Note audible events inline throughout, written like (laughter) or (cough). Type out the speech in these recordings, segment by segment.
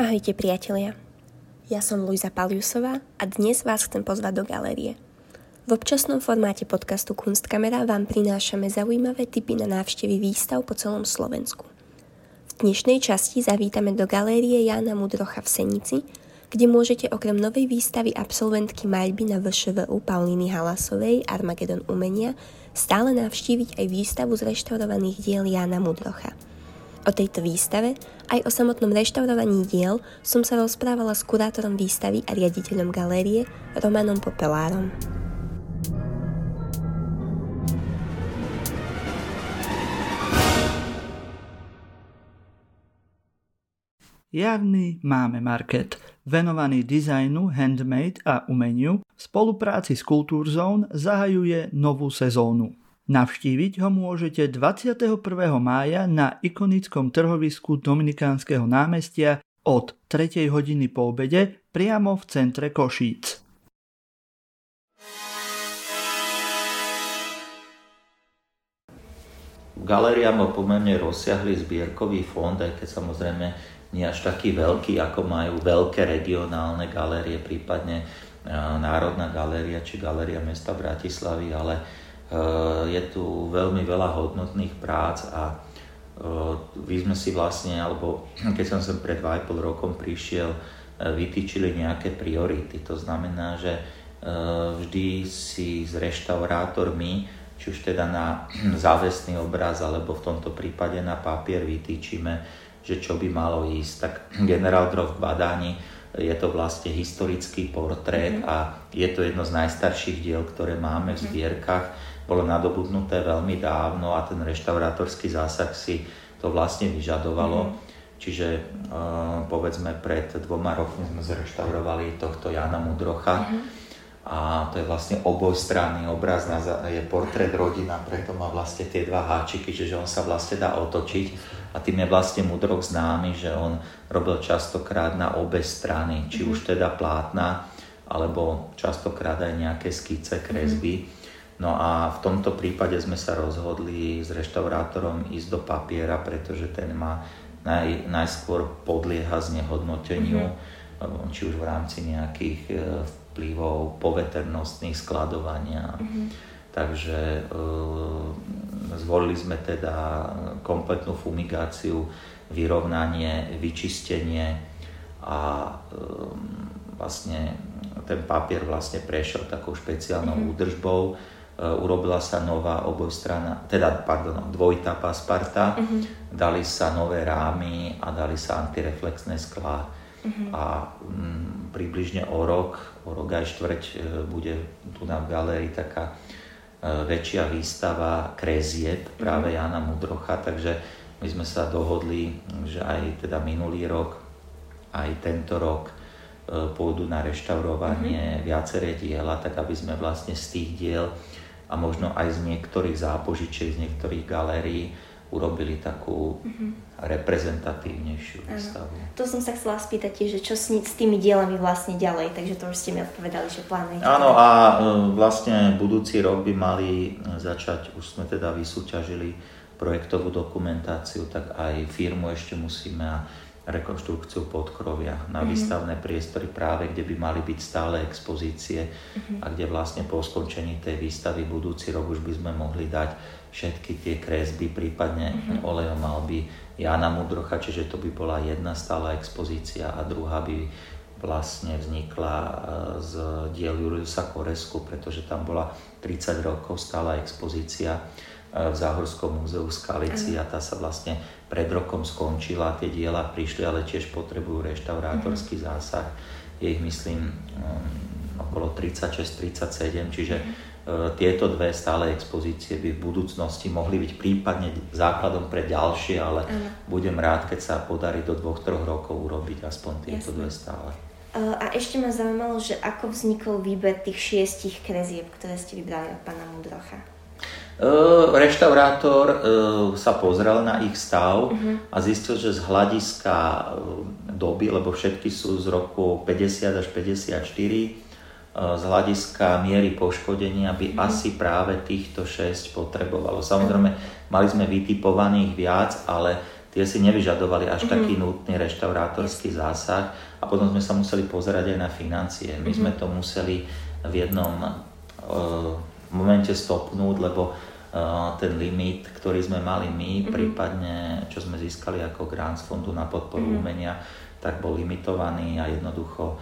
Ahojte priatelia. Ja som Luisa Paliusová a dnes vás chcem pozvať do galérie. V občasnom formáte podcastu Kunstkamera vám prinášame zaujímavé tipy na návštevy výstav po celom Slovensku. V dnešnej časti zavítame do galérie Jána Mudrocha v Senici, kde môžete okrem novej výstavy absolventky maľby na VŠVU Paulíny Halasovej Armagedon umenia stále navštíviť aj výstavu z reštaurovaných diel Jána Mudrocha – O tejto výstave aj o samotnom reštaurovaní diel som sa rozprávala s kurátorom výstavy a riaditeľom galérie Romanom Popelárom. Jarný máme market, venovaný dizajnu, handmade a umeniu, v spolupráci s Kultúrzone zahajuje novú sezónu. Navštíviť ho môžete 21. mája na ikonickom trhovisku Dominikánskeho námestia od 3. hodiny po obede priamo v centre Košíc. Galéria má pomerne rozsiahly zbierkový fond, aj keď samozrejme nie až taký veľký, ako majú veľké regionálne galérie, prípadne Národná galéria či Galéria mesta Bratislavy, ale je tu veľmi veľa hodnotných prác a eh, vy sme si vlastne, alebo keď som sem pred 2,5 rokom prišiel, eh, vytýčili nejaké priority. To znamená, že vždy si s reštaurátormi, či už teda na (clears throat) závesný obraz, alebo v tomto prípade na papier vytýčime, že čo by malo ísť. Tak generál Drof v badáni je to vlastne historický portrét mm-hmm. a je to jedno z najstarších diel, ktoré máme v mhm. zbierkach bolo nadobudnuté veľmi dávno a ten reštaurátorský zásah si to vlastne vyžadovalo. Mm. Čiže uh, povedzme pred dvoma rokmi sme zreštaurovali tohto Jana Mudrocha mm. A to je vlastne obojstranný obraz, je portrét rodina, preto má vlastne tie dva háčiky, čiže on sa vlastne dá otočiť a tým je vlastne Mudroch známy, že on robil častokrát na obe strany, či mm. už teda plátna, alebo častokrát aj nejaké skice, kresby. Mm No a v tomto prípade sme sa rozhodli s reštaurátorom ísť do papiera, pretože ten má naj, najskôr podlieha znehodnoteniu, mm-hmm. či už v rámci nejakých e, vplyvov poveternostných skladovania. Mm-hmm. Takže e, zvolili sme teda kompletnú fumigáciu, vyrovnanie, vyčistenie a e, vlastne ten papier vlastne prešiel takou špeciálnou mm-hmm. údržbou E, urobila sa nová obojstrana, teda pardon, dvojitá pasparta, uh-huh. dali sa nové rámy a dali sa antireflexné sklá. Uh-huh. A mm, približne o rok, o rok aj štvrť e, bude tu na galérii taká e, väčšia výstava krezieb práve uh-huh. Jana Mudrocha, takže my sme sa dohodli, že aj teda minulý rok, aj tento rok e, pôjdu na reštaurovanie uh-huh. viaceré diela, tak aby sme vlastne z tých diel a možno aj z niektorých zápožičiek, z niektorých galérií urobili takú mm-hmm. reprezentatívnejšiu výstavu. To som sa chcela spýtať tiež, že čo s, s tými dielami vlastne ďalej, takže to už ste mi odpovedali, že plánujete. Áno a e, vlastne budúci rok by mali začať, už sme teda vysúťažili projektovú dokumentáciu, tak aj firmu ešte musíme a rekonštrukciu podkrovia na mm-hmm. výstavné priestory práve, kde by mali byť stále expozície mm-hmm. a kde vlastne po skončení tej výstavy budúci rok už by sme mohli dať všetky tie kresby, prípadne mm-hmm. olejom malby Jana Mudrocha, čiže to by bola jedna stála expozícia a druhá by vlastne vznikla e, z diel Juliusa Koresku, pretože tam bola 30 rokov stála expozícia v Záhorskom múzeu v Skalici a tá sa vlastne pred rokom skončila, tie diela prišli, ale tiež potrebujú reštaurátorský mm-hmm. zásah. Je ich myslím um, okolo 36-37, čiže uh, tieto dve stále expozície by v budúcnosti mohli byť prípadne základom pre ďalšie, ale mm. budem rád, keď sa podarí do dvoch, troch rokov urobiť aspoň tieto Jasne. dve stále. A ešte ma zaujímalo, že ako vznikol výber tých šiestich krezieb, ktoré ste vybrali od pána Mudrocha. Uh, reštaurátor uh, sa pozrel na ich stav uh-huh. a zistil, že z hľadiska uh, doby, lebo všetky sú z roku 50 až 54, z hľadiska miery poškodenia by uh-huh. asi práve týchto 6 potrebovalo. Samozrejme, uh-huh. mali sme vytipovaných viac, ale tie si nevyžadovali až mm-hmm. taký nutný reštaurátorský zásah a potom sme sa museli pozerať aj na financie. My mm-hmm. sme to museli v jednom uh, momente stopnúť, lebo ten limit, ktorý sme mali my, mm-hmm. prípadne čo sme získali ako grant z Fondu na podporu mm-hmm. umenia, tak bol limitovaný a jednoducho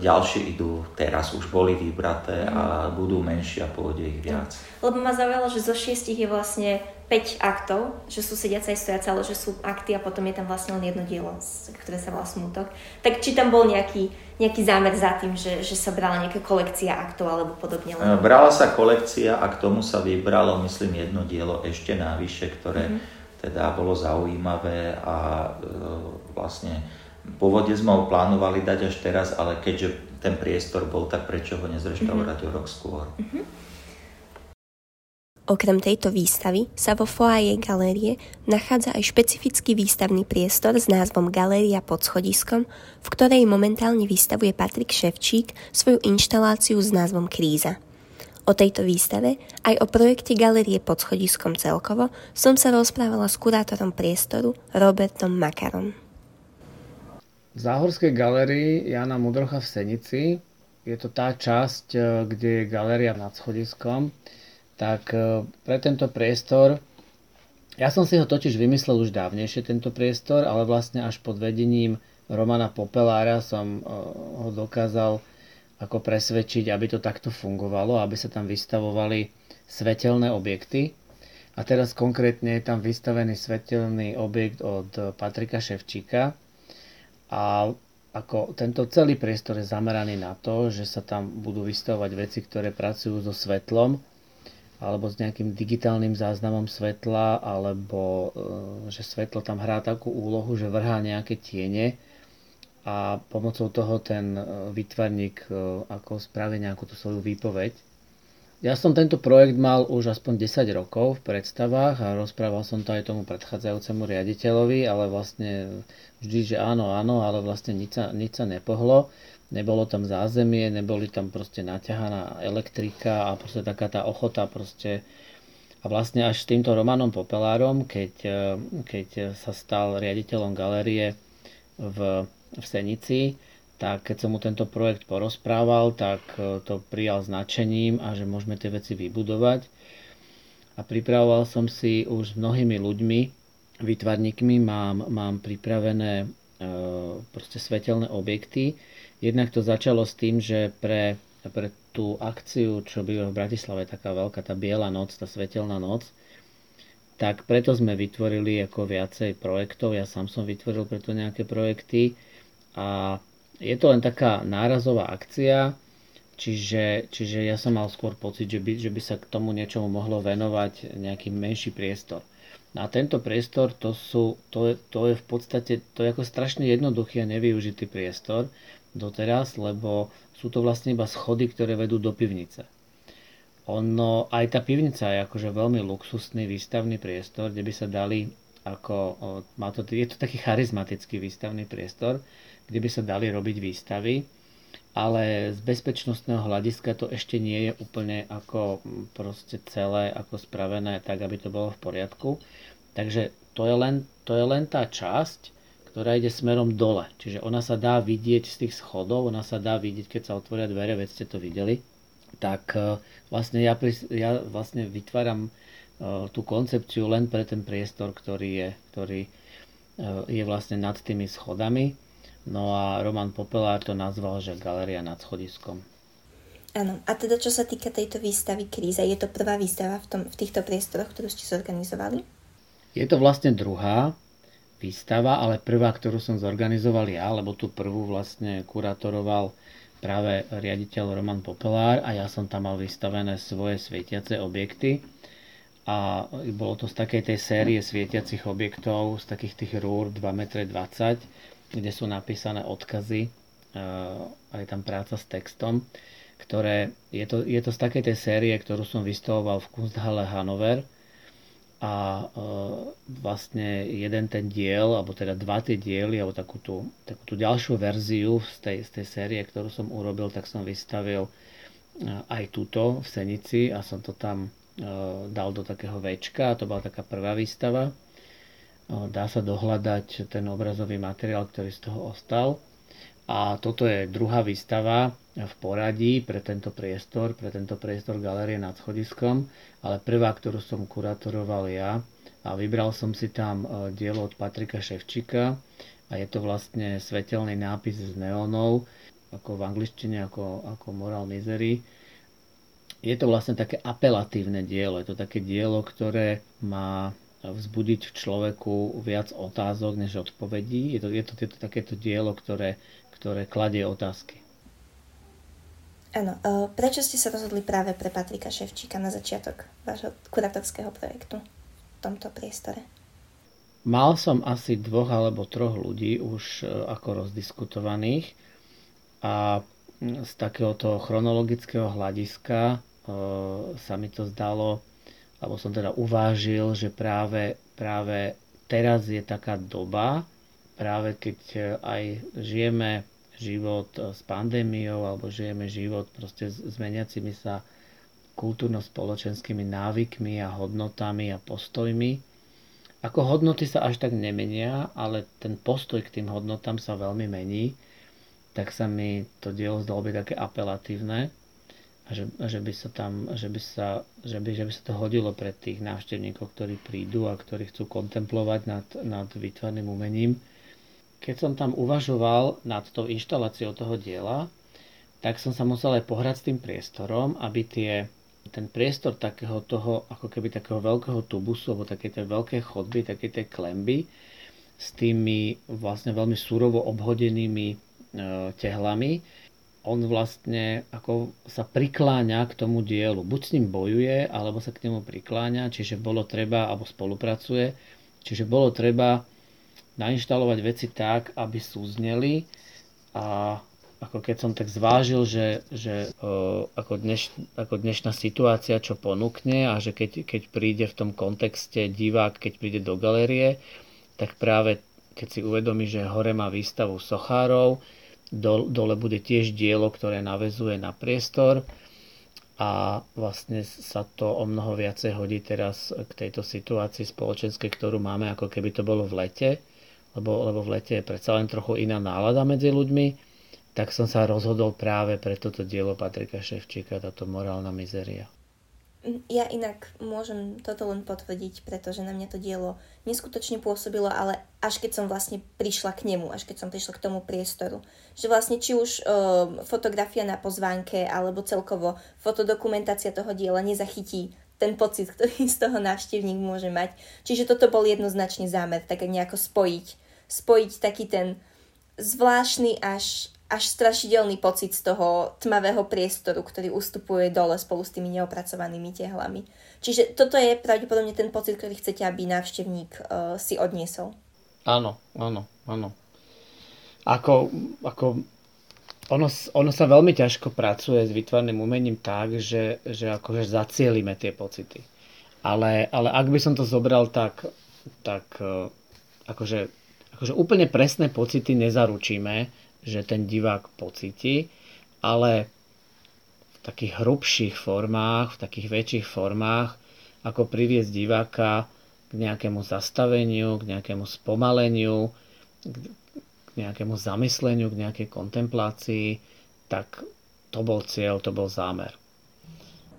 ďalšie idú teraz, už boli vybraté a budú menšie a pôjde ich viac. Lebo ma zaujalo, že zo šiestich je vlastne 5 aktov, že sú sediace aj stojace, ale že sú akty a potom je tam vlastne len jedno dielo, ktoré sa volá Smutok. Tak či tam bol nejaký, nejaký zámer za tým, že, že sa brala nejaká kolekcia aktov alebo podobne? Len... E, brala sa kolekcia a k tomu sa vybralo, myslím, jedno dielo ešte návyše, ktoré mm-hmm. teda bolo zaujímavé a e, vlastne Pôvodne sme ho plánovali dať až teraz, ale keďže ten priestor bol, tak prečo ho nezreštaurovať mm-hmm. o rok skôr. Mm-hmm. Okrem tejto výstavy sa vo foaje galérie nachádza aj špecifický výstavný priestor s názvom Galéria pod schodiskom, v ktorej momentálne vystavuje Patrik Ševčík svoju inštaláciu s názvom Kríza. O tejto výstave aj o projekte Galérie pod schodiskom celkovo som sa rozprávala s kurátorom priestoru Robertom Makarom. V Záhorskej galerii Jana Mudrocha v Senici je to tá časť, e, kde je galéria nad schodiskom, tak e, pre tento priestor, ja som si ho totiž vymyslel už dávnejšie tento priestor, ale vlastne až pod vedením Romana Popelára som e, ho dokázal ako presvedčiť, aby to takto fungovalo, aby sa tam vystavovali svetelné objekty. A teraz konkrétne je tam vystavený svetelný objekt od Patrika Ševčíka, a ako tento celý priestor je zameraný na to, že sa tam budú vystavovať veci, ktoré pracujú so svetlom alebo s nejakým digitálnym záznamom svetla, alebo e, že svetlo tam hrá takú úlohu, že vrhá nejaké tiene a pomocou toho ten e, výtvarník e, ako spraví nejakú tú svoju výpoveď. Ja som tento projekt mal už aspoň 10 rokov v predstavách a rozprával som to aj tomu predchádzajúcemu riaditeľovi, ale vlastne vždy, že áno, áno, ale vlastne nič sa, nič sa nepohlo. Nebolo tam zázemie, neboli tam proste naťahaná elektrika a proste taká tá ochota proste a vlastne až s týmto Romanom Popelárom, keď, keď sa stal riaditeľom galérie v, v Senici, tak keď som mu tento projekt porozprával, tak e, to prijal značením a že môžeme tie veci vybudovať. A pripravoval som si už s mnohými ľuďmi, výtvarníkmi, mám, mám pripravené e, proste svetelné objekty. Jednak to začalo s tým, že pre, pre tú akciu, čo býva v Bratislave, taká veľká tá biela noc, tá svetelná noc, tak preto sme vytvorili ako viacej projektov. Ja sám som vytvoril preto nejaké projekty a je to len taká nárazová akcia, čiže, čiže ja som mal skôr pocit, že by, že by sa k tomu niečomu mohlo venovať nejaký menší priestor. A tento priestor, to, sú, to, je, to je v podstate, to je ako strašne jednoduchý a nevyužitý priestor doteraz, lebo sú to vlastne iba schody, ktoré vedú do pivnice. Ono, aj tá pivnica je akože veľmi luxusný výstavný priestor, kde by sa dali ako, má to, je to taký charizmatický výstavný priestor, kde by sa dali robiť výstavy, ale z bezpečnostného hľadiska to ešte nie je úplne ako proste celé ako spravené tak, aby to bolo v poriadku. Takže to je len, to je len tá časť, ktorá ide smerom dole. Čiže ona sa dá vidieť z tých schodov, ona sa dá vidieť, keď sa otvoria dvere, veď ste to videli. Tak e, vlastne ja, ja vlastne vytváram e, tú koncepciu len pre ten priestor, ktorý je, ktorý e, je vlastne nad tými schodami No a Roman Popelár to nazval, že Galeria nad schodiskom. Áno, a teda čo sa týka tejto výstavy Kríza, je to prvá výstava v, tom, v týchto priestoroch, ktorú ste zorganizovali? Je to vlastne druhá výstava, ale prvá, ktorú som zorganizoval ja, lebo tú prvú vlastne kuratoroval práve riaditeľ Roman Popelár a ja som tam mal vystavené svoje svietiace objekty. A bolo to z takej tej série svietiacich objektov, z takých tých rúr 2,20 m, kde sú napísané odkazy a je tam práca s textom, ktoré, je to, je to z takej tej série, ktorú som vystavoval v Kunsthalle Hanover a e, vlastne jeden ten diel, alebo teda dva tie diely, alebo takú tú, takú tú ďalšiu verziu z tej, z tej série, ktorú som urobil, tak som vystavil e, aj túto v Senici a som to tam e, dal do takého večka to bola taká prvá výstava. dá sa dohľadať ten obrazový materiál, ktorý z toho ostal. A toto je druhá výstava v poradí pre tento priestor, pre tento priestor Galérie nad schodiskom, ale prvá, ktorú som kuratoroval ja a vybral som si tam e, dielo od Patrika Ševčíka a je to vlastne svetelný nápis z neónov, ako v angličtine, ako, ako Moral Misery. Je to vlastne také apelatívne dielo, je to také dielo, ktoré má vzbudiť v človeku viac otázok než odpovedí. Je to, je to, je to takéto dielo, ktoré, ktoré kladie otázky. Áno, e, prečo ste sa rozhodli práve pre Patrika Ševčíka na začiatok vášho kuratorského projektu v tomto priestore? Mal som asi dvoch alebo troch ľudí už e, ako rozdiskutovaných a z takéhoto chronologického hľadiska e, sa mi to zdalo alebo som teda uvážil, že práve, práve teraz je taká doba, práve keď aj žijeme život e, s pandémiou alebo žijeme život proste s zmeniacimi sa kultúrno-spoločenskými návykmi a hodnotami a postojmi. Ako hodnoty sa až tak nemenia, ale ten postoj k tým hodnotám sa veľmi mení, tak sa mi to dielo zdalo byť také apelatívne a že, že, by sa tam, že by sa, že by, že by sa to hodilo pre tých návštevníkov, ktorí prídu a ktorí chcú kontemplovať nad, nad výtvarným umením. Keď som tam uvažoval nad tou inštaláciou toho diela, tak som sa musel aj pohrať s tým priestorom, aby tie, ten priestor takého toho, ako keby takého veľkého tubusu, alebo také tej veľké chodby, také tej klemby, s tými vlastne veľmi surovo obhodenými e, tehlami, on vlastne ako sa prikláňa k tomu dielu. Buď s ním bojuje, alebo sa k nemu prikláňa, čiže bolo treba, alebo spolupracuje, čiže bolo treba nainštalovať veci tak, aby súzneli a ako keď som tak zvážil, že, že o, ako, dneš, ako dnešná situácia čo ponúkne a že keď, keď príde v tom kontexte divák, keď príde do galérie, tak práve keď si uvedomí, že hore má výstavu sochárov, dole bude tiež dielo, ktoré navezuje na priestor a vlastne sa to o mnoho viacej hodí teraz k tejto situácii spoločenskej, ktorú máme, ako keby to bolo v lete, lebo, lebo v lete je predsa len trochu iná nálada medzi ľuďmi, tak som sa rozhodol práve pre toto dielo Patrika Ševčíka, táto morálna mizeria. Ja inak môžem toto len potvrdiť, pretože na mňa to dielo neskutočne pôsobilo, ale až keď som vlastne prišla k nemu, až keď som prišla k tomu priestoru. Že vlastne či už uh, fotografia na pozvánke, alebo celkovo fotodokumentácia toho diela nezachytí ten pocit, ktorý z toho návštevník môže mať. Čiže toto bol jednoznačne zámer, tak nejako spojiť. Spojiť taký ten zvláštny až, až strašidelný pocit z toho tmavého priestoru, ktorý ustupuje dole spolu s tými neopracovanými tehlami. Čiže toto je pravdepodobne ten pocit, ktorý chcete, aby návštevník uh, si odniesol. Áno, áno, áno. Ako, ako ono, ono sa veľmi ťažko pracuje s výtvarným umením tak, že, že akože zacielime tie pocity. Ale, ale ak by som to zobral tak, tak e, akože, akože úplne presné pocity nezaručíme, že ten divák pocíti, ale v takých hrubších formách, v takých väčších formách, ako priviesť diváka k nejakému zastaveniu, k nejakému spomaleniu, k nejakému zamysleniu, k nejakej kontemplácii, tak to bol cieľ, to bol zámer.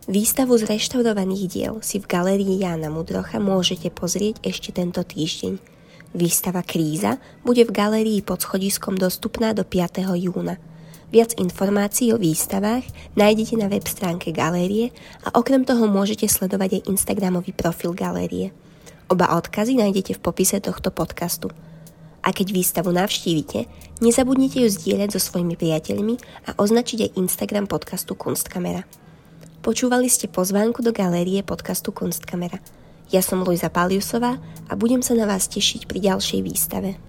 Výstavu z reštaurovaných diel si v galérii Jána Mudrocha môžete pozrieť ešte tento týždeň. Výstava Kríza bude v galérii pod schodiskom dostupná do 5. júna. Viac informácií o výstavách nájdete na web stránke galérie a okrem toho môžete sledovať aj Instagramový profil galérie. Oba odkazy nájdete v popise tohto podcastu. A keď výstavu navštívite, nezabudnite ju zdieľať so svojimi priateľmi a označiť aj Instagram podcastu Kunstkamera. Počúvali ste pozvánku do galérie podcastu Kunstkamera – ja som Luisa Paliusová a budem sa na vás tešiť pri ďalšej výstave.